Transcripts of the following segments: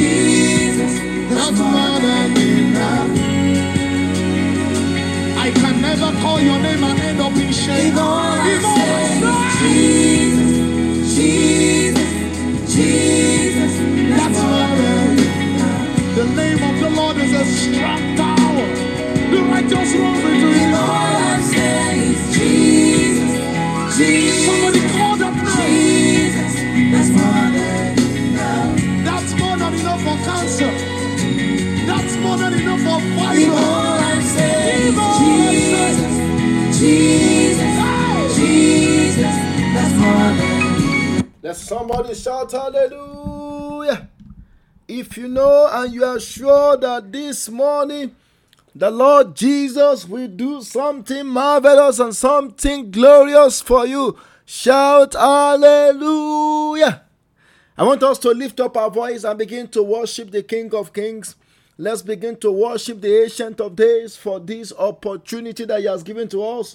Jesus, that's more than enough. I can never call your name and end up in shame. Even I say, Jesus, Jesus, Jesus, that's more than enough. The name of the Lord is a strong tower. The righteous runs somebody shout hallelujah. If you know and you are sure that this morning the Lord Jesus will do something marvelous and something glorious for you, shout hallelujah. I want us to lift up our voice and begin to worship the King of Kings. Let's begin to worship the Ancient of Days for this opportunity that He has given to us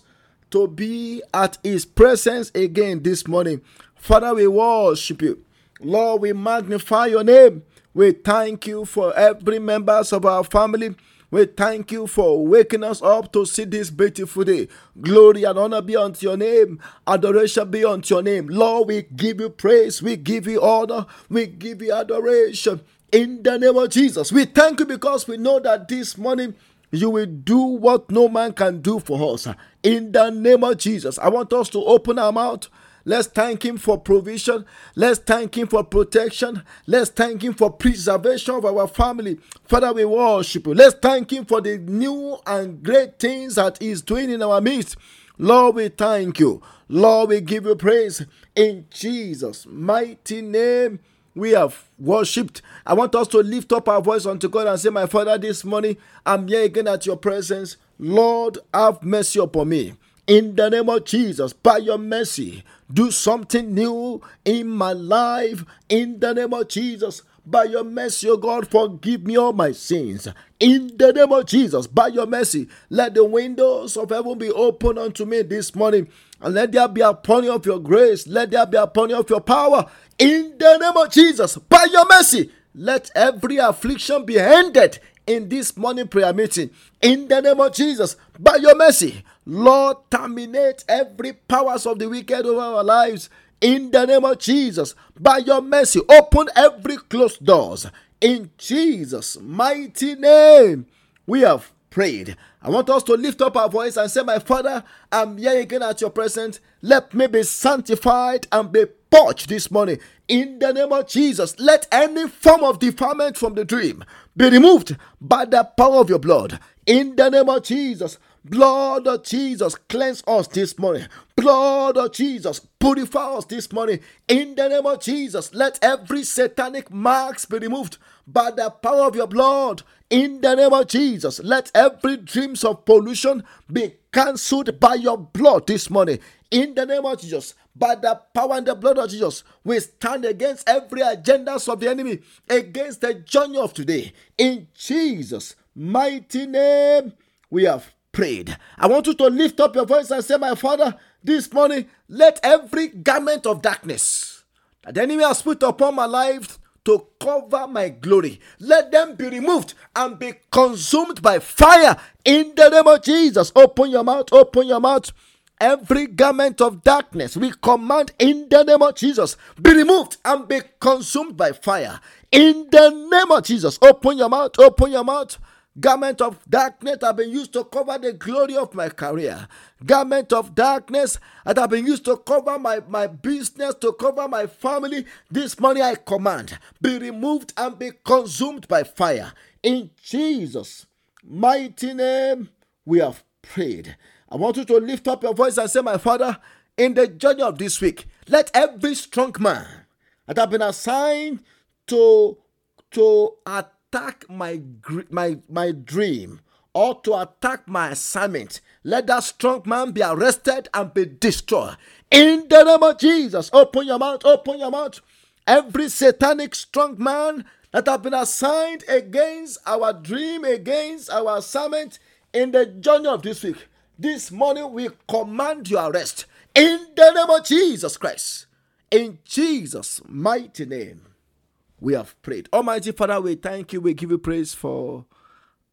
to be at His presence again this morning. Father, we worship you. Lord, we magnify your name. We thank you for every members of our family. We thank you for waking us up to see this beautiful day. Glory and honor be unto your name. Adoration be unto your name. Lord, we give you praise. We give you honor. We give you adoration. In the name of Jesus, we thank you because we know that this morning you will do what no man can do for us. In the name of Jesus, I want us to open our mouth. Let's thank Him for provision. Let's thank Him for protection. Let's thank Him for preservation of our family. Father, we worship you. Let's thank Him for the new and great things that He's doing in our midst. Lord, we thank you. Lord, we give you praise. In Jesus' mighty name, we have worshipped. I want us to lift up our voice unto God and say, My Father, this morning I'm here again at your presence. Lord, have mercy upon me. In the name of Jesus, by your mercy, do something new in my life. In the name of Jesus, by your mercy, O God, forgive me all my sins. In the name of Jesus, by your mercy, let the windows of heaven be open unto me this morning. And let there be a pony of your grace. Let there be a pony of your power. In the name of Jesus, by your mercy, let every affliction be ended in this morning prayer meeting. In the name of Jesus, by your mercy, Lord, terminate every powers of the wicked over our lives. In the name of Jesus, by your mercy, open every closed doors. In Jesus' mighty name, we have prayed. I want us to lift up our voice and say, My Father, I'm here again at your presence. Let me be sanctified and be purged this morning. In the name of Jesus, let any form of defilement from the dream be removed by the power of your blood. In the name of Jesus, blood of Jesus, cleanse us this morning. Blood of Jesus, purify us this morning. In the name of Jesus, let every satanic marks be removed by the power of your blood. In the name of Jesus, let every dreams of pollution be cancelled by your blood this morning. In the name of Jesus, by the power and the blood of Jesus, we stand against every agendas of the enemy, against the journey of today. In Jesus' mighty name, we have prayed. I want you to lift up your voice and say, My Father, this morning, let every garment of darkness that the enemy has put upon my life to cover my glory. Let them be removed and be consumed by fire in the name of Jesus. Open your mouth, open your mouth. Every garment of darkness we command in the name of Jesus be removed and be consumed by fire in the name of Jesus. Open your mouth, open your mouth. Garment of darkness have been used to cover the glory of my career. Garment of darkness that have been used to cover my, my business, to cover my family. This money I command be removed and be consumed by fire. In Jesus' mighty name, we have prayed. I want you to lift up your voice and say, My Father, in the journey of this week, let every strong man that have been assigned to, to attack my, my, my dream or to attack my assignment, let that strong man be arrested and be destroyed. In the name of Jesus, open your mouth, open your mouth. Every satanic strong man that have been assigned against our dream, against our assignment in the journey of this week, this morning we command your arrest in the name of Jesus Christ. In Jesus' mighty name, we have prayed. Almighty Father, we thank you. We give you praise for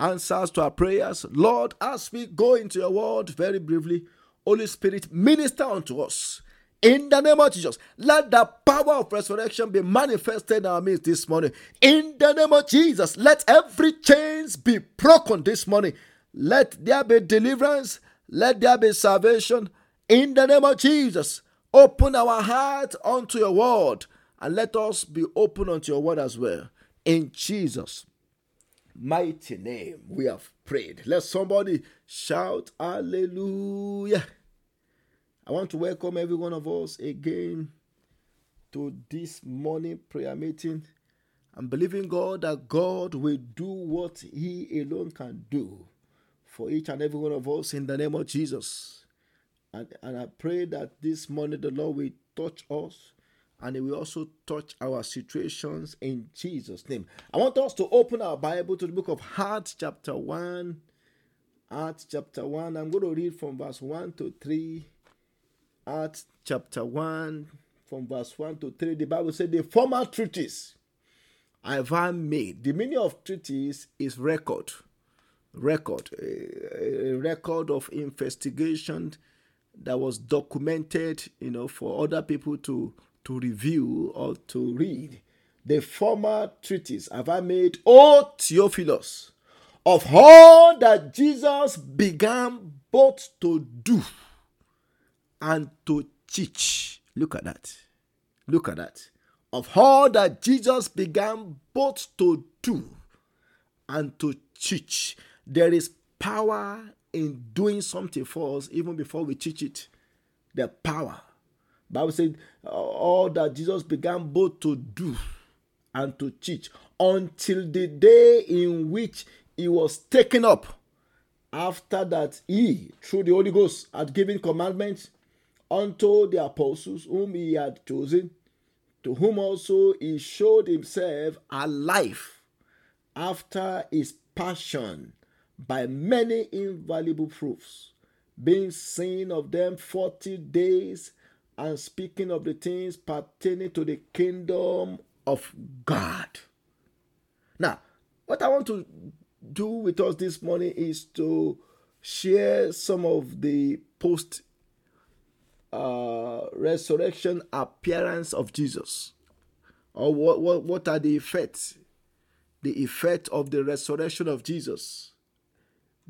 answers to our prayers. Lord, as we go into your word very briefly, Holy Spirit, minister unto us. In the name of Jesus, let the power of resurrection be manifested in our midst this morning. In the name of Jesus, let every chains be broken this morning. Let there be deliverance. Let there be salvation. In the name of Jesus, open our heart unto your word and let us be open unto your word as well. In Jesus' mighty name, we have prayed. Let somebody shout hallelujah. I want to welcome every one of us again to this morning prayer meeting. I'm believing God that God will do what He alone can do for each and every one of us in the name of Jesus. And, and I pray that this morning the Lord will touch us and He will also touch our situations in Jesus' name. I want us to open our Bible to the book of Acts, chapter 1. Acts, chapter 1. I'm going to read from verse 1 to 3 Acts chapter 1, from verse 1 to 3, the Bible said, The former treaties I have made. The meaning of treaties is record. Record. A, record of investigation that was documented, you know, for other people to, to review or to read. The former treatise have I made, O Theophilus, of all that Jesus began both to do and to teach. Look at that. Look at that. Of all that Jesus began both to do and to teach, there is power in doing something for us even before we teach it. The power. Bible said all that Jesus began both to do and to teach until the day in which he was taken up. After that, he, through the Holy Ghost, had given commandments unto the apostles whom he had chosen, to whom also he showed himself alive after his passion by many invaluable proofs, being seen of them forty days, and speaking of the things pertaining to the kingdom of God. Now, what I want to do with us this morning is to share some of the post uh, resurrection appearance of Jesus? Or what, what, what are the effects? The effect of the resurrection of Jesus,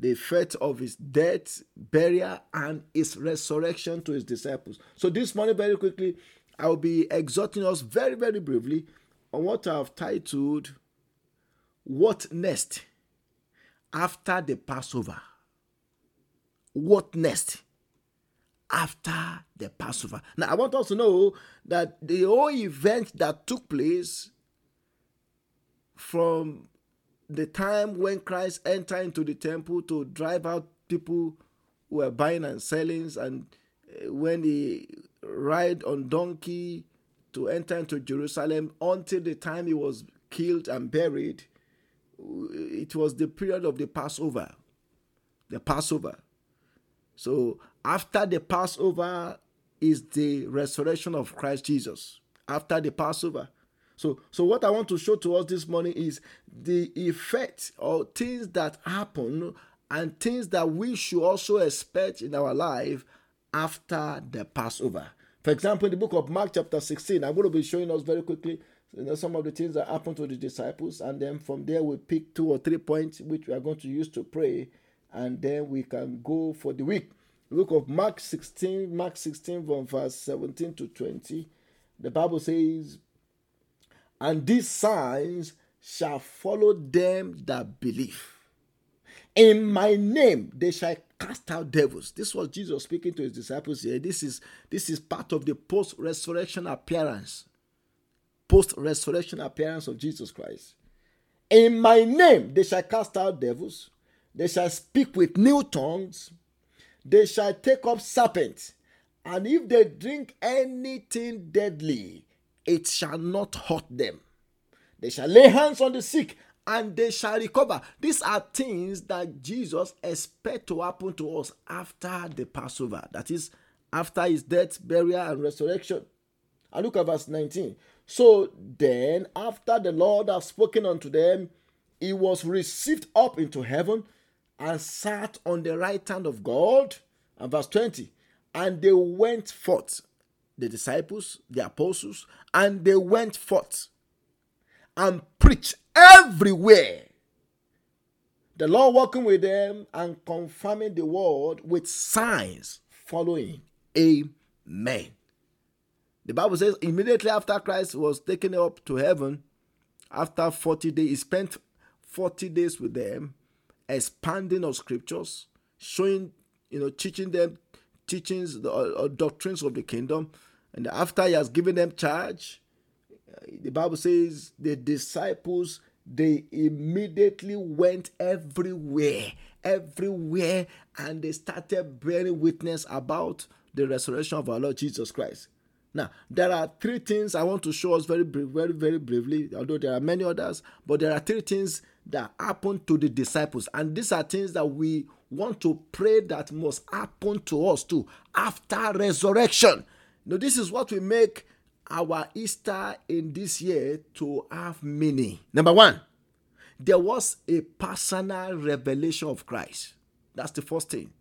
the effect of his death, burial, and his resurrection to his disciples. So, this morning, very quickly, I will be exhorting us very, very briefly on what I have titled What Next After the Passover. What next? after the Passover. Now, I want us to know that the whole event that took place from the time when Christ entered into the temple to drive out people who were buying and selling, and eh, when he ride on donkey to enter into Jerusalem until the time he was killed and buried, it was the period of the Passover. The Passover. So after the Passover is the resurrection of Christ Jesus. After the Passover. So, so what I want to show to us this morning is the effect or things that happen and things that we should also expect in our life after the Passover. For example, in the book of Mark, chapter 16, I'm going to be showing us very quickly you know, some of the things that happened to the disciples, and then from there we pick two or three points which we are going to use to pray, and then we can go for the week book of Mark 16, Mark 16 from verse 17 to 20, the Bible says, And these signs shall follow them that believe. In my name they shall cast out devils. This was Jesus speaking to his disciples here. This is this is part of the post-resurrection appearance. Post-resurrection appearance of Jesus Christ. In my name they shall cast out devils. They shall speak with new tongues they shall take up serpents, and if they drink anything deadly, it shall not hurt them. They shall lay hands on the sick, and they shall recover. These are things that Jesus expects to happen to us after the Passover. That is, after his death, burial, and resurrection. And look at verse 19. So then, after the Lord has spoken unto them, he was received up into heaven and sat on the right hand of God. And verse 20, and they went forth, the disciples, the apostles, and they went forth and preached everywhere. The Lord working with them and confirming the word with signs following. Amen. The Bible says immediately after Christ was taken up to heaven, after 40 days, he spent 40 days with them, expanding of scriptures, showing, you know, teaching them teachings, the uh, uh, doctrines of the kingdom. And after he has given them charge, the Bible says the disciples they immediately went everywhere, everywhere, and they started bearing witness about the resurrection of our Lord Jesus Christ. Now, there are three things I want to show us very, very, very briefly, although there are many others, but there are three things that happened to the disciples. And these are things that we want to pray that must happen to us too after resurrection. Now, this is what we make our Easter in this year to have meaning. Number one, there was a personal revelation of Christ. That's the first thing.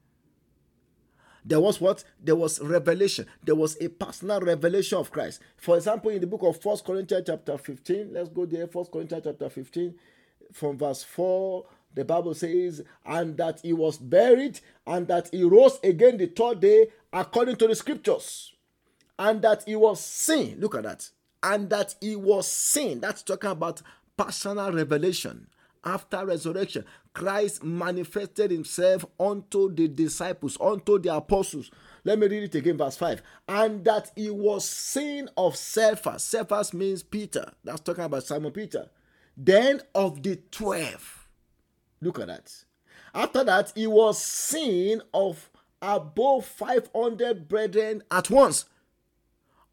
There was what? There was revelation. There was a personal revelation of Christ. For example, in the book of First Corinthians chapter 15, let's go there. First Corinthians chapter 15, from verse 4, the Bible says, and that he was buried, and that he rose again the third day, according to the scriptures. And that he was seen. Look at that. And that he was seen. That's talking about personal revelation after resurrection, Christ manifested himself unto the disciples, unto the apostles. Let me read it again, verse 5. And that he was seen of Cephas. Cephas means Peter. That's talking about Simon Peter. Then of the twelve. Look at that. After that, he was seen of above 500 brethren at once.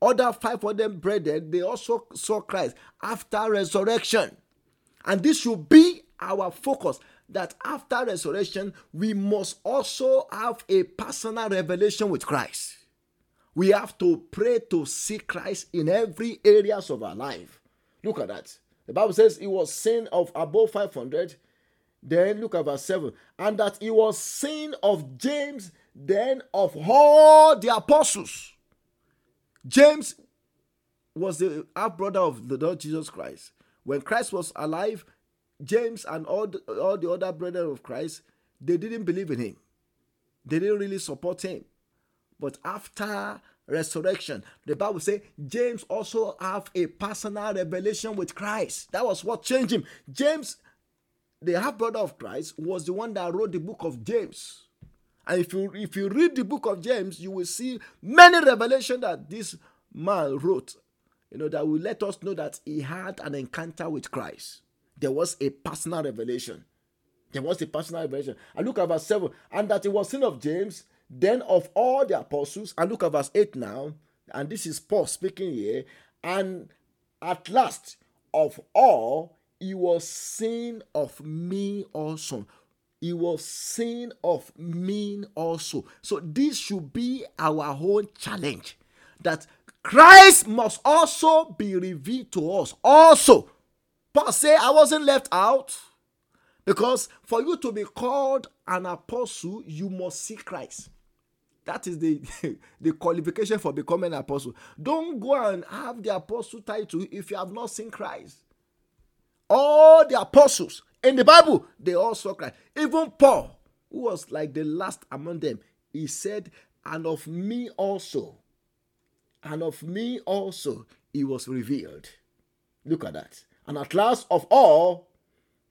Other 500 brethren, they also saw Christ after resurrection. And this should be our focus that after resurrection, we must also have a personal revelation with Christ. We have to pray to see Christ in every areas of our life. Look at that. The Bible says he was seen of above 500. Then look at verse 7. And that he was seen of James, then of all the apostles. James was the half brother of the Lord Jesus Christ. When Christ was alive, James and all the, all the other brethren of Christ, they didn't believe in him. They didn't really support him. But after resurrection, the Bible says James also have a personal revelation with Christ. That was what changed him. James, the half brother of Christ, was the one that wrote the book of James. And if you if you read the book of James, you will see many revelation that this man wrote you know, that will let us know that he had an encounter with Christ. There was a personal revelation. There was a personal revelation. And look at verse 7. And that it was seen of James, then of all the apostles. And look at verse 8 now. And this is Paul speaking here. And at last, of all, he was seen of me also. He was seen of me also. So this should be our whole challenge. That Christ must also be revealed to us. Also, Paul say, I wasn't left out because for you to be called an apostle, you must see Christ. That is the, the qualification for becoming an apostle. Don't go and have the apostle title if you have not seen Christ. All the apostles in the Bible, they all saw Christ. Even Paul, who was like the last among them, he said, And of me also and of me also he was revealed. Look at that. And at last of all,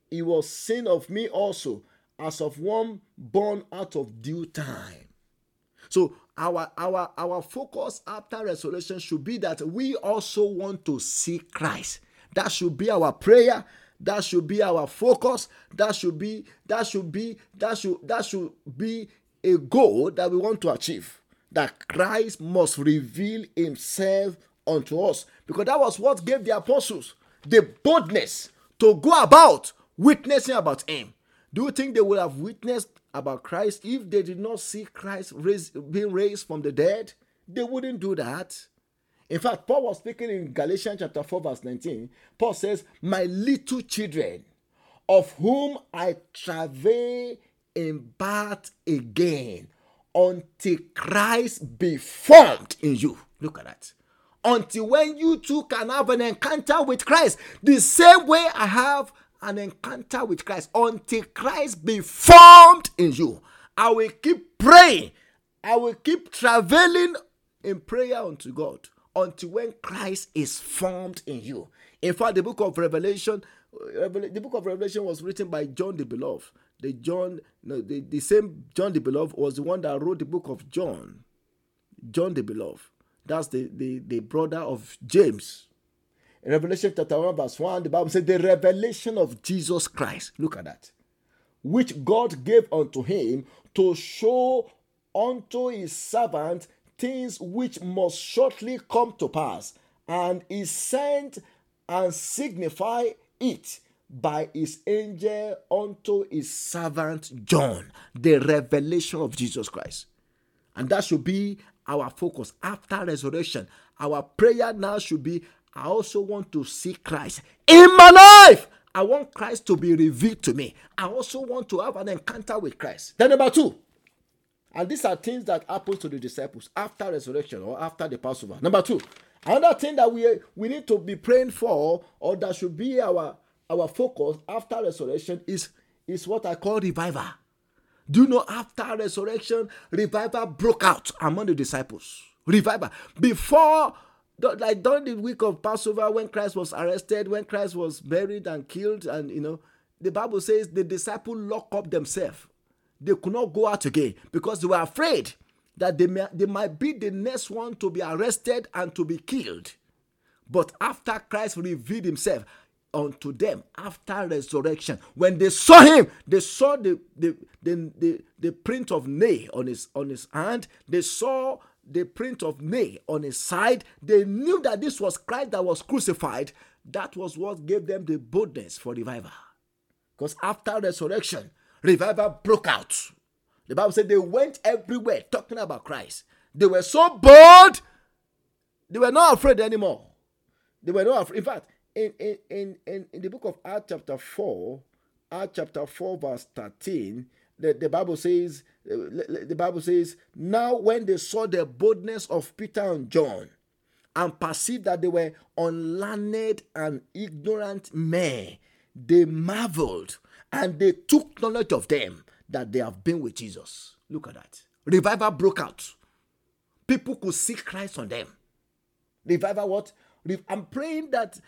he was seen of me also, as of one born out of due time. So our our our focus after resurrection should be that we also want to see Christ. That should be our prayer. That should be our focus. That should be that should be that should that should be a goal that we want to achieve that Christ must reveal himself unto us. Because that was what gave the apostles the boldness to go about witnessing about him. Do you think they would have witnessed about Christ if they did not see Christ raised, being raised from the dead? They wouldn't do that. In fact, Paul was speaking in Galatians chapter 4, verse 19. Paul says, My little children, of whom I travail in birth again until Christ be formed in you. Look at that. Until when you too can have an encounter with Christ, the same way I have an encounter with Christ, until Christ be formed in you. I will keep praying. I will keep traveling in prayer unto God until when Christ is formed in you. In fact, the book of Revelation, the book of Revelation was written by John the Beloved. The John, no, the, the same John the Beloved was the one that wrote the book of John. John the Beloved. That's the, the, the brother of James. Revelation chapter 1, verse 1, the Bible says, The revelation of Jesus Christ. Look at that. Which God gave unto him to show unto his servant things which must shortly come to pass. And he sent and signified it by his angel unto his servant John, the revelation of Jesus Christ. And that should be our focus after resurrection. Our prayer now should be I also want to see Christ in my life. I want Christ to be revealed to me. I also want to have an encounter with Christ. Then, number two, and these are things that happen to the disciples after resurrection or after the Passover. Number two, another thing that we, we need to be praying for or that should be our, our focus after resurrection is, is what I call revival. Do you know after resurrection, revival broke out among the disciples? Revival. Before, like during the week of Passover, when Christ was arrested, when Christ was buried and killed, and you know, the Bible says the disciples locked up themselves. They could not go out again because they were afraid that they, may, they might be the next one to be arrested and to be killed. But after Christ revealed himself, unto them after resurrection. When they saw him, they saw the, the, the, the, the print of nail on his, on his hand. They saw the print of nail on his side. They knew that this was Christ that was crucified. That was what gave them the boldness for revival. Because after resurrection, revival broke out. The Bible said they went everywhere talking about Christ. They were so bold, they were not afraid anymore. They were not afraid. In fact, in, in, in, in, in the book of Acts, chapter 4, Acts chapter 4, verse 13, the, the Bible says, uh, the Bible says, now when they saw the boldness of Peter and John and perceived that they were unlearned and ignorant men, they marveled and they took knowledge of them that they have been with Jesus. Look at that. Revival broke out. People could see Christ on them. Revival what? I'm praying that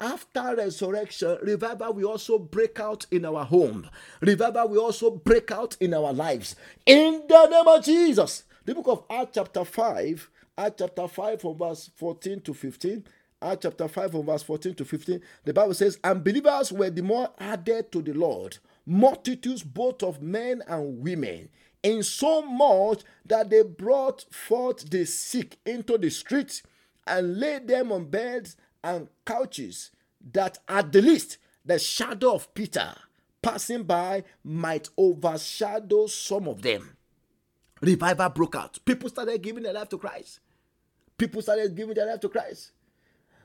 after resurrection, revival will also break out in our home. Revival will also break out in our lives. In the name of Jesus. The book of Acts, chapter 5, Acts chapter 5, from verse 14 to 15. Acts chapter 5, from verse 14 to 15. The Bible says, And believers were the more added to the Lord, multitudes both of men and women, in so much that they brought forth the sick into the streets and laid them on beds and couches, that at the least the shadow of Peter passing by might overshadow some of them. Revival broke out. People started giving their life to Christ. People started giving their life to Christ.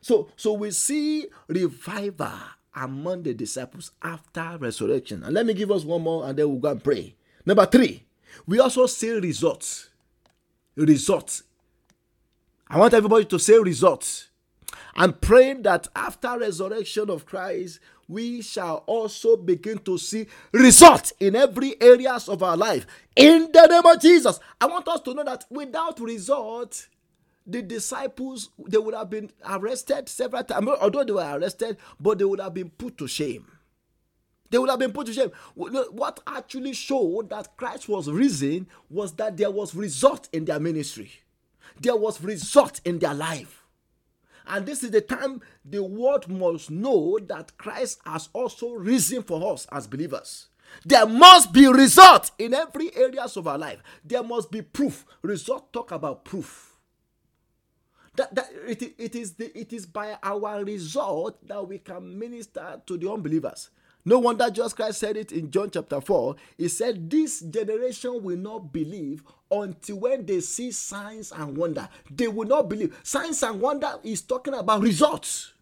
So, so we see revival among the disciples after resurrection. And let me give us one more and then we'll go and pray. Number three, we also see results. Results. I want everybody to say results. I'm praying that after resurrection of Christ, we shall also begin to see results in every areas of our life. In the name of Jesus, I want us to know that without result, the disciples they would have been arrested several times. Although they were arrested, but they would have been put to shame. They would have been put to shame. What actually showed that Christ was risen was that there was result in their ministry. There was result in their life. And this is the time the world must know that Christ has also risen for us as believers. There must be result in every areas of our life. There must be proof. Result talk about proof. That, that it, it, is the, it is by our result that we can minister to the unbelievers. No wonder Jesus Christ said it in John chapter 4. He said, This generation will not believe until when they see signs and wonder. They will not believe. Signs and wonder is talking about results.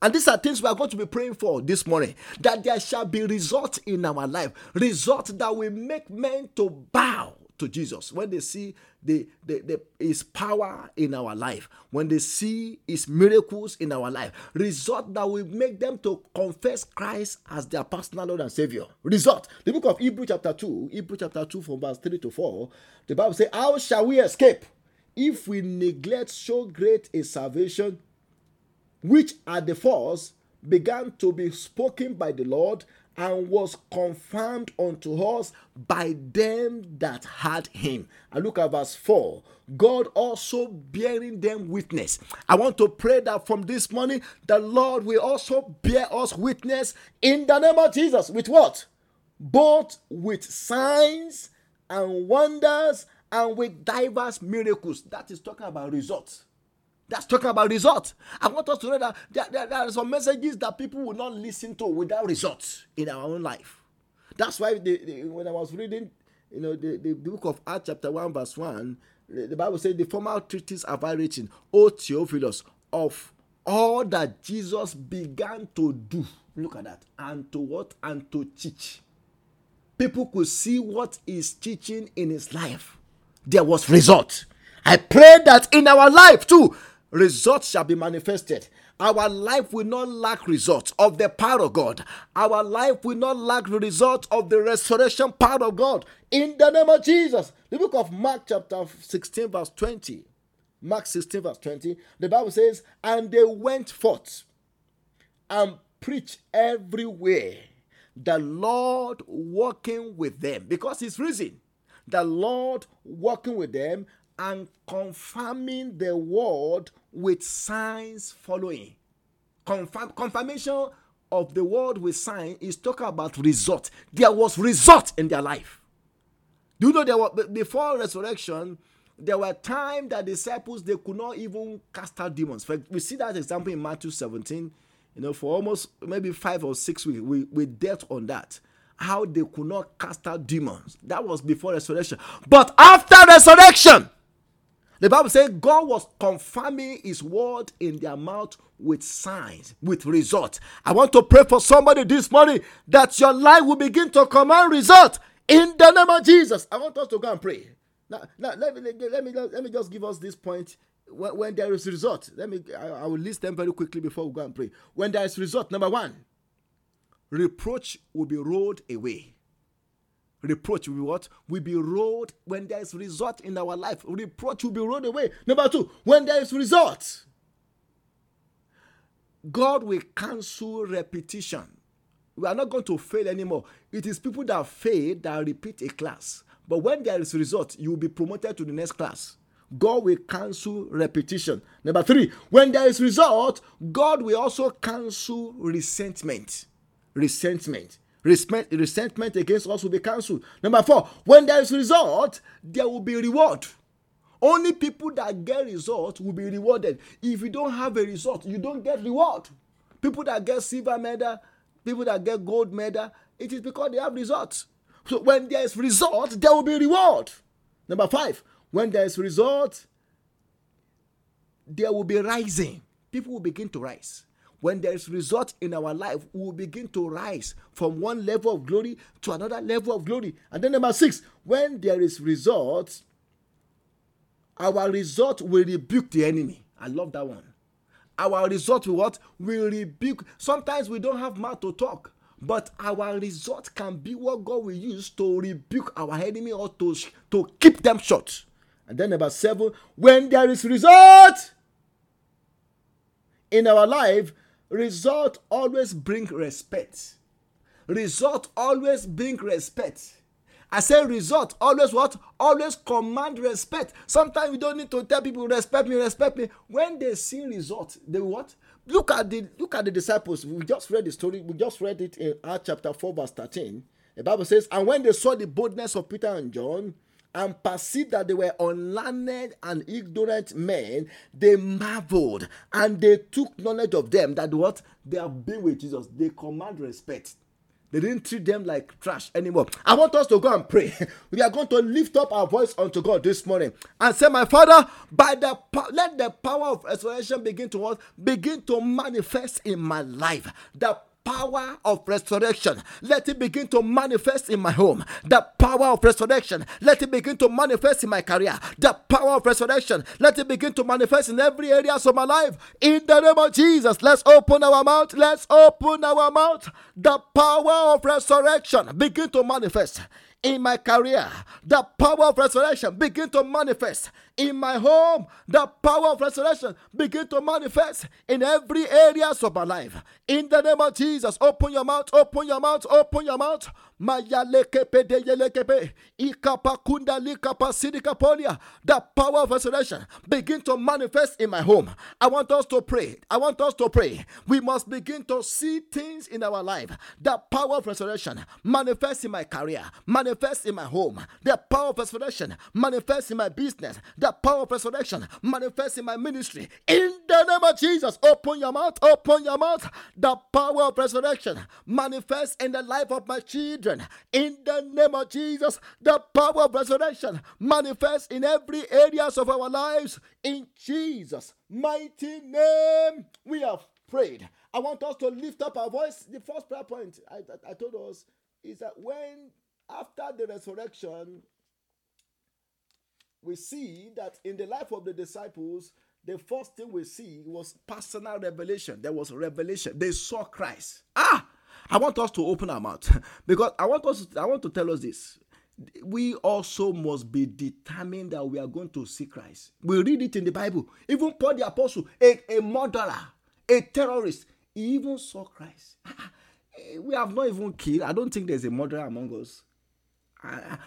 And these are things we are going to be praying for this morning. That there shall be results in our life. Results that will make men to bow to Jesus. When they see the, the, the, his power in our life, when they see his miracles in our life, result that will make them to confess Christ as their personal Lord and Savior. Result. The book of Hebrew chapter 2, Hebrew chapter 2 from verse 3 to 4, the Bible says, How shall we escape if we neglect so great a salvation? which at the first began to be spoken by the Lord and was confirmed unto us by them that had him. And look at verse 4. God also bearing them witness. I want to pray that from this morning, the Lord will also bear us witness in the name of Jesus. With what? Both with signs and wonders and with diverse miracles. That is talking about results. That's talking about results. I want us to know that there, there, there, are some messages that people will not listen to without results in our own life. That's why the, the, when I was reading, you know, the, the, book of Acts chapter 1 verse 1, the, Bible says the formal treatise have I written, O Theophilus, of all that Jesus began to do. Look at that. And to what? And to teach. People could see what he's teaching in his life. There was result. I pray that in our life too, results shall be manifested. Our life will not lack results of the power of God. Our life will not lack the result of the resurrection power of God. In the name of Jesus. The book of Mark, chapter 16, verse 20. Mark 16, verse 20. The Bible says, And they went forth and preached everywhere, the Lord walking with them. Because He's risen. The Lord walking with them and confirming the word with signs following. Confirm, confirmation of the word with sign is talking about result. There was result in their life. Do you know there were before resurrection? There were times that disciples they could not even cast out demons. We see that example in Matthew 17. You know, for almost maybe five or six weeks, we, we dealt on that. How they could not cast out demons. That was before resurrection. But after resurrection, the Bible says God was confirming his word in their mouth with signs, with results. I want to pray for somebody this morning that your life will begin to command result in the name of Jesus. I want us to go and pray. Now, now let, me, let, me, let me just give us this point. When, when there is result, let me I, I will list them very quickly before we go and pray. When there is result, number one, reproach will be rolled away reproach will be what? Will be rolled when there is result in our life. Reproach will be rolled away. Number two, when there is result, God will cancel repetition. We are not going to fail anymore. It is people that fail that repeat a class. But when there is result, you will be promoted to the next class. God will cancel repetition. Number three, when there is result, God will also cancel resentment. Resentment resentment against us will be cancelled. Number four, when there is result, there will be reward. Only people that get result will be rewarded. If you don't have a result, you don't get reward. People that get silver medal, people that get gold medal, it is because they have results. So when there is result, there will be reward. Number five, when there is result, there will be rising. People will begin to rise when there is result in our life, we will begin to rise from one level of glory to another level of glory. And then number six, when there is result, our result will rebuke the enemy. I love that one. Our result will what? Will rebuke. Sometimes we don't have mouth to talk, but our result can be what God will use to rebuke our enemy or to, to keep them short. And then number seven, when there is result in our life, result always bring respect. Result always bring respect. I say result always what? Always command respect. Sometimes you don't need to tell people respect me respect me. When they see result they what? Look at the look at the disciples. We just read the story. We just read it in acts chapter 4 verse 13 the bible says and when they saw the boldness of peter and john and perceived that they were unlearned and ignorant men, they marveled and they took knowledge of them that what they have been with Jesus. They command respect. They didn't treat them like trash anymore. I want us to go and pray. we are going to lift up our voice unto God this morning and say, My Father, by the let the power of restoration begin to begin to manifest in my life. The power of resurrection, let it begin to manifest in my home. The power of resurrection, let it begin to manifest in my career. The power of resurrection, let it begin to manifest in every area of my life. In the name of Jesus, let's open our mouth. Let's open our mouth. The power of resurrection begin to manifest in my career. The power of resurrection begin to manifest in my home. The power of resurrection begin to manifest in every areas of my life. In the name of Jesus, open your mouth, open your mouth, open your mouth. The power of resurrection begin to manifest in my home. I want us to pray. I want us to pray. We must begin to see things in our life. The power of resurrection manifest in my career, manifest in my home. The power of resurrection manifest in my business. The power of resurrection manifest in my ministry. In the name of Jesus, open your mouth, open your mouth. The power of resurrection manifest in the life of my children. In the name of Jesus, the power of resurrection manifests in every areas of our lives. In Jesus' mighty name, we have prayed. I want us to lift up our voice. The first prayer point I, I, I told us is that when after the resurrection, we see that in the life of the disciples, the first thing we see was personal revelation. There was revelation. They saw Christ. Ah, I want us to open our mouth because I want us I want to tell us this. We also must be determined that we are going to see Christ. We read it in the Bible. Even Paul the apostle, a, a murderer, a terrorist, he even saw Christ. We have not even killed. I don't think there's a murderer among us.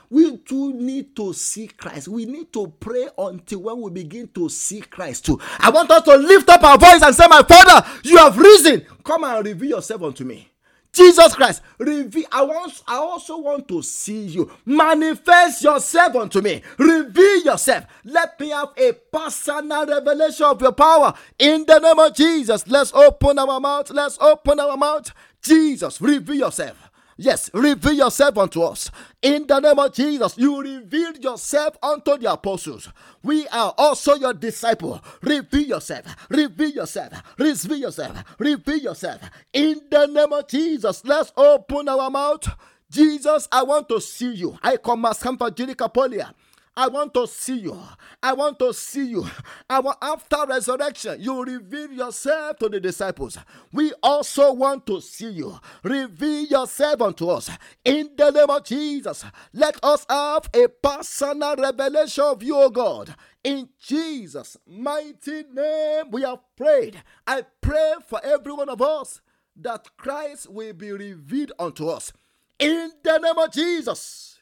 We too need to see Christ. We need to pray until when we begin to see Christ too. I want us to lift up our voice and say, My Father, you have risen. Come and reveal yourself unto me. Jesus Christ, reveal. I want. I also want to see you. Manifest yourself unto me. Reveal yourself. Let me have a personal revelation of your power in the name of Jesus. Let's open our mouth. Let's open our mouth. Jesus, reveal yourself. Yes, reveal yourself unto us. In the name of Jesus, you revealed yourself unto the apostles. We are also your disciple. Reveal yourself. Reveal yourself. Reveal yourself. Reveal yourself. In the name of Jesus, let's open our mouth. Jesus, I want to see you. I come as for Polia. I want to see you. I want to see you. I want, after resurrection, you reveal yourself to the disciples. We also want to see you. Reveal yourself unto us. In the name of Jesus, let us have a personal revelation of you, O God. In Jesus' mighty name, we have prayed. I pray for every one of us that Christ will be revealed unto us. In the name of Jesus,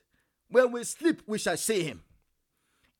when we sleep, we shall see him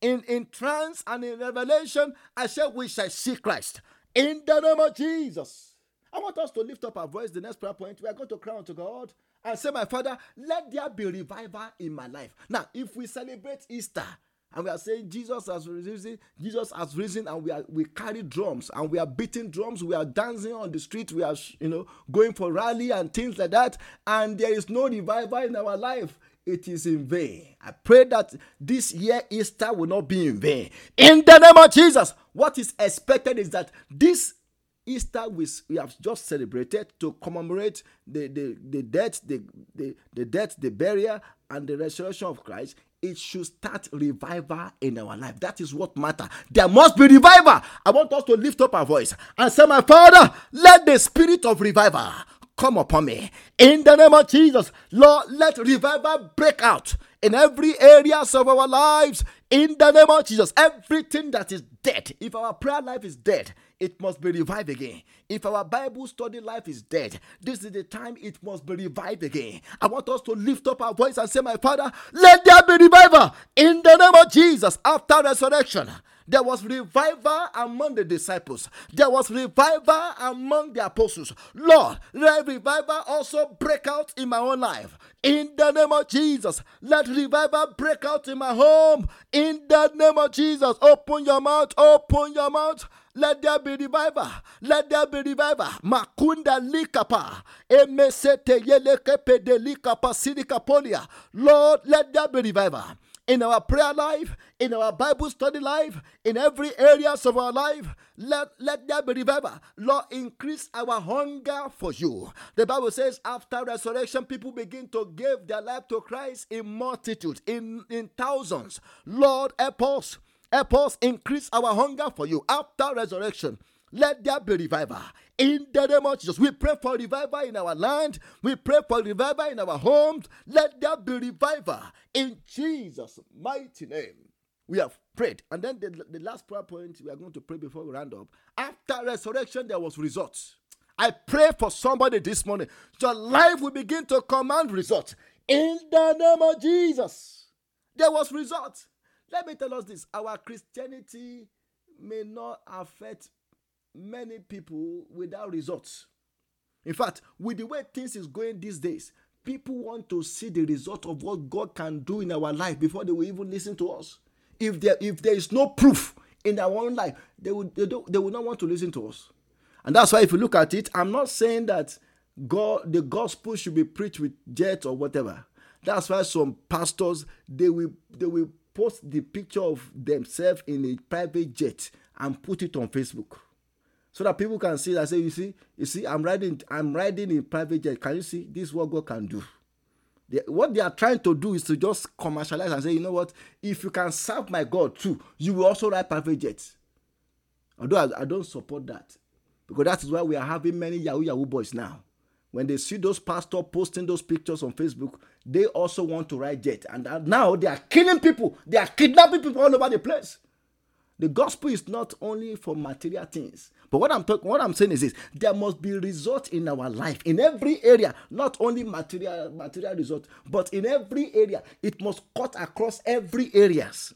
in, in trance and in revelation, I said we shall see Christ. In the name of Jesus. I want us to lift up our voice. The next prayer point, we are going to cry unto God and say, My Father, let there be revival in my life. Now, if we celebrate Easter, and we are saying Jesus has risen, Jesus has risen, and we are we carry drums and we are beating drums, we are dancing on the street, we are you know going for rally and things like that, and there is no revival in our life it is in vain. I pray that this year Easter will not be in vain. In the name of Jesus, what is expected is that this Easter we, we have just celebrated to commemorate the, the, the death, the, the, the death, the burial, and the resurrection of Christ. It should start revival in our life. That is what matter. There must be revival. I want us to lift up our voice and say, My Father, let the spirit of revival come upon me. In the name of Jesus, Lord, let revival break out in every areas of our lives. In the name of Jesus, everything that is dead, if our prayer life is dead, it must be revived again. If our Bible study life is dead, this is the time it must be revived again. I want us to lift up our voice and say, My Father, let there be revival in the name of Jesus after resurrection. There was revival among the disciples. There was revival among the apostles. Lord, let revival also break out in my own life. In the name of Jesus, let revival break out in my home. In the name of Jesus, open your mouth, open your mouth. Let there be revival. Let there be revival. Makunda likapa. Emesete yelekepe de likapa sidikapolia. Lord, let there be revival in our prayer life, in our Bible study life, in every areas of our life. Let, let there be revival. Lord, increase our hunger for you. The Bible says after resurrection, people begin to give their life to Christ in multitudes, in, in thousands. Lord, help us. Help us increase our hunger for you after resurrection. Let there be revival. In the name of Jesus, we pray for revival in our land. We pray for revival in our homes. Let there be revival in Jesus' mighty name. We have prayed. And then the, the last prayer point we are going to pray before we round up. After resurrection, there was results. I pray for somebody this morning. Your life will begin to command results. In the name of Jesus. There was results. Let me tell us this our Christianity may not affect many people without results. In fact, with the way things is going these days, people want to see the result of what God can do in our life before they will even listen to us. If there if there is no proof in our own life, they will they, don't, they will not want to listen to us. And that's why if you look at it, I'm not saying that God the gospel should be preached with jet or whatever. That's why some pastors they will they will post the picture of themselves in a private jet and put it on Facebook so that people can see that say you see you see i'm riding i'm riding in private jet. Can you see this is what god can do? They, what they are trying to do is to just commercialize and say you know what? If you can serve my god too you will also ride private jets. Although I, I don't support that because that is why we are having many yahoo yahoo boys now. When they see those pastors posting those pictures on facebook they also want to ride jet. And now they are killing people. They are kidnapping people all over the place the gospel is not only for material things but what i'm talking what i'm saying is this there must be result in our life. In every area not only material material result but in every area it must cut across every areas.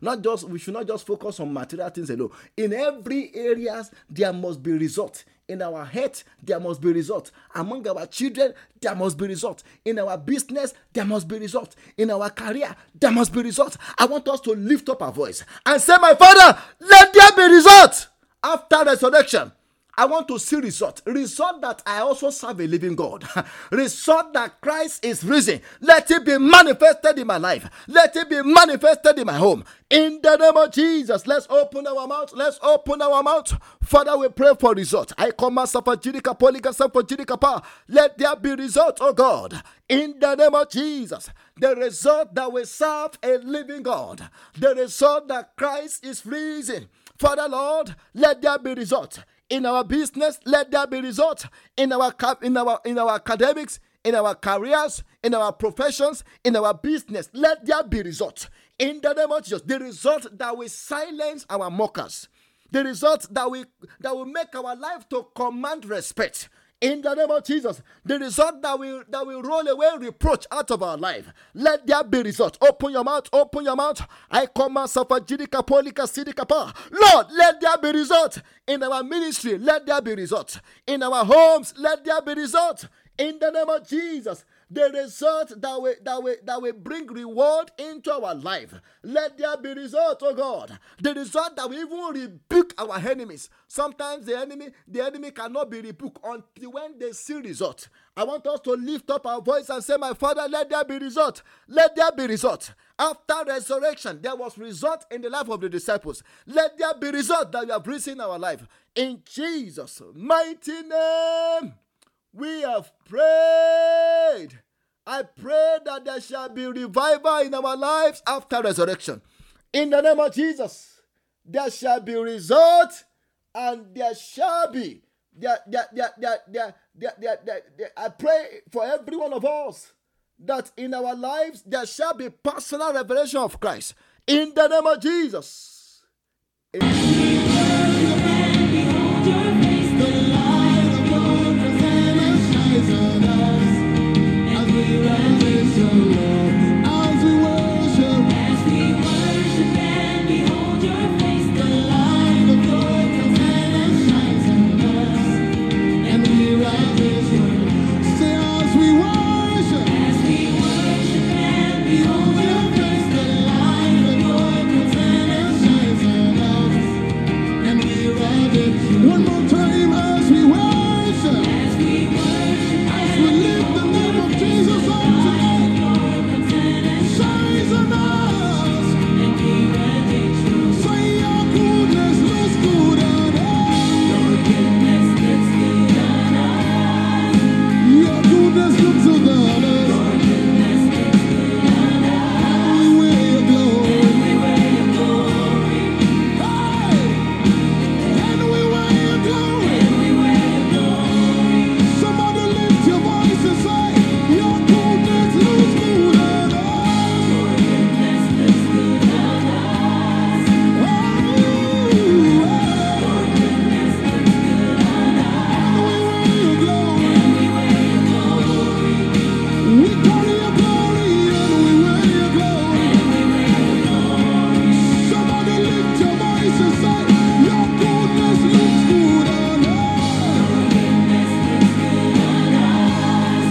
Not just we should not just focus on material things alone. In every areas there must be result in our health there must be result. Among our children there must be result. In our business there must be result. In our career there must be result. I want us to lift up our voice and say my father let there be result after resurrection I want to see result. Result that I also serve a living God. result that Christ is risen. Let it be manifested in my life. Let it be manifested in my home. In the name of Jesus, let's open our mouth. Let's open our mouth. Father, we pray for result. I command Sapajirika Polika Sapajirika Pa. Let there be result, oh God. In the name of Jesus, the result that we serve a living God. The result that Christ is risen. Father Lord, let there be result in our business let there be results in our in our in our academics in our careers in our professions in our business. Let there be results. In the name of jesus the result that will silence our mockers the result that will that will make our life to command respect in the name of Jesus. The result that will that will roll away reproach out of our life. Let there be result. Open your mouth, open your mouth. I command Safajidika Polika Sidikapa. Lord, let there be result. In our ministry, let there be result. In our homes, let there be result. In the name of Jesus the result that will that will that will bring reward into our life. Let there be result, oh God. The result that we even rebuke our enemies. Sometimes the enemy, the enemy cannot be rebuked until when they see result. I want us to lift up our voice and say, My Father, let there be result. Let there be result. After resurrection, there was result in the life of the disciples. Let there be result that we have risen our life. In Jesus' mighty name we have prayed. I pray that there shall be revival in our lives after resurrection. In the name of Jesus, there shall be result and there shall be. There, there, there, there, there, there, there, there, there. I pray for every one of us that in our lives there shall be personal revelation of Christ. In the name of Jesus. Amen.